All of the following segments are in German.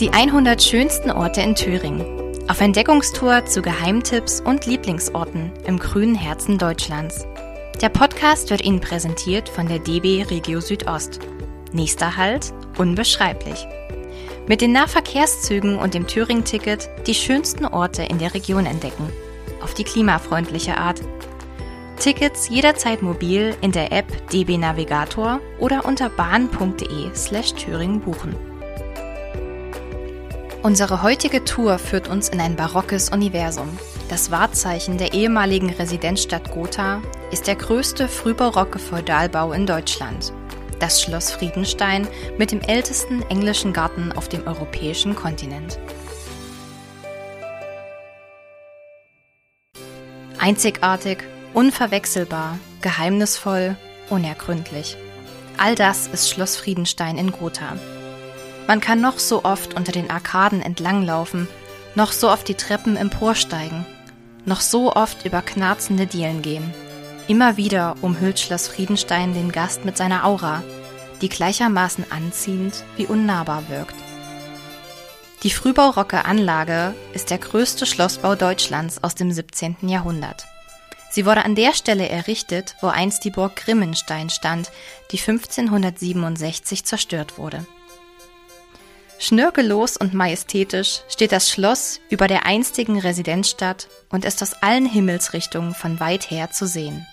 Die 100 schönsten Orte in Thüringen. Auf Entdeckungstour zu Geheimtipps und Lieblingsorten im grünen Herzen Deutschlands. Der Podcast wird Ihnen präsentiert von der DB Regio Südost. Nächster Halt, unbeschreiblich. Mit den Nahverkehrszügen und dem Thüringen-Ticket die schönsten Orte in der Region entdecken. Auf die klimafreundliche Art. Tickets jederzeit mobil in der App DB Navigator oder unter bahn.de slash Thüringen buchen. Unsere heutige Tour führt uns in ein barockes Universum. Das Wahrzeichen der ehemaligen Residenzstadt Gotha ist der größte frühbarocke Feudalbau in Deutschland. Das Schloss Friedenstein mit dem ältesten englischen Garten auf dem europäischen Kontinent. Einzigartig, unverwechselbar, geheimnisvoll, unergründlich. All das ist Schloss Friedenstein in Gotha. Man kann noch so oft unter den Arkaden entlanglaufen, noch so oft die Treppen emporsteigen, noch so oft über knarzende Dielen gehen. Immer wieder umhüllt Schloss Friedenstein den Gast mit seiner Aura, die gleichermaßen anziehend wie unnahbar wirkt. Die frühbarocke Anlage ist der größte Schlossbau Deutschlands aus dem 17. Jahrhundert. Sie wurde an der Stelle errichtet, wo einst die Burg Grimmenstein stand, die 1567 zerstört wurde. Schnörkellos und majestätisch steht das Schloss über der einstigen Residenzstadt und ist aus allen Himmelsrichtungen von weit her zu sehen.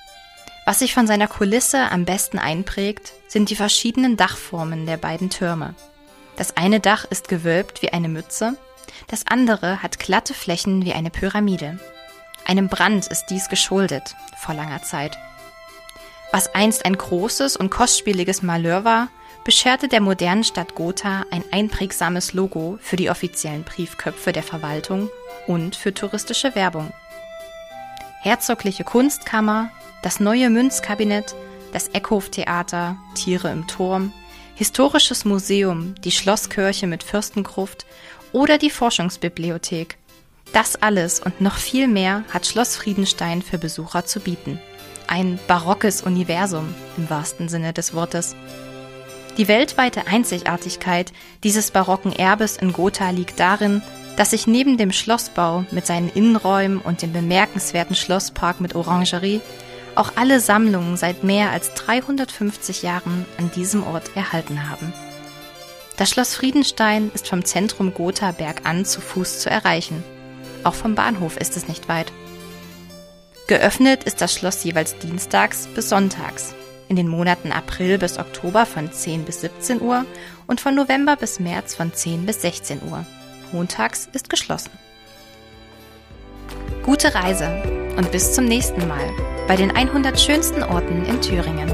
Was sich von seiner Kulisse am besten einprägt, sind die verschiedenen Dachformen der beiden Türme. Das eine Dach ist gewölbt wie eine Mütze, das andere hat glatte Flächen wie eine Pyramide. Einem Brand ist dies geschuldet, vor langer Zeit. Was einst ein großes und kostspieliges Malheur war, bescherte der modernen Stadt Gotha ein einprägsames Logo für die offiziellen Briefköpfe der Verwaltung und für touristische Werbung. Herzogliche Kunstkammer, das neue Münzkabinett, das Eckhof-Theater, Tiere im Turm, Historisches Museum, die Schlosskirche mit Fürstengruft oder die Forschungsbibliothek. Das alles und noch viel mehr hat Schloss Friedenstein für Besucher zu bieten. Ein barockes Universum im wahrsten Sinne des Wortes. Die weltweite Einzigartigkeit dieses barocken Erbes in Gotha liegt darin, dass sich neben dem Schlossbau mit seinen Innenräumen und dem bemerkenswerten Schlosspark mit Orangerie auch alle Sammlungen seit mehr als 350 Jahren an diesem Ort erhalten haben. Das Schloss Friedenstein ist vom Zentrum Gotha bergan zu Fuß zu erreichen. Auch vom Bahnhof ist es nicht weit. Geöffnet ist das Schloss jeweils dienstags bis sonntags in den Monaten April bis Oktober von 10 bis 17 Uhr und von November bis März von 10 bis 16 Uhr. Montags ist geschlossen. Gute Reise und bis zum nächsten Mal bei den 100 schönsten Orten in Thüringen.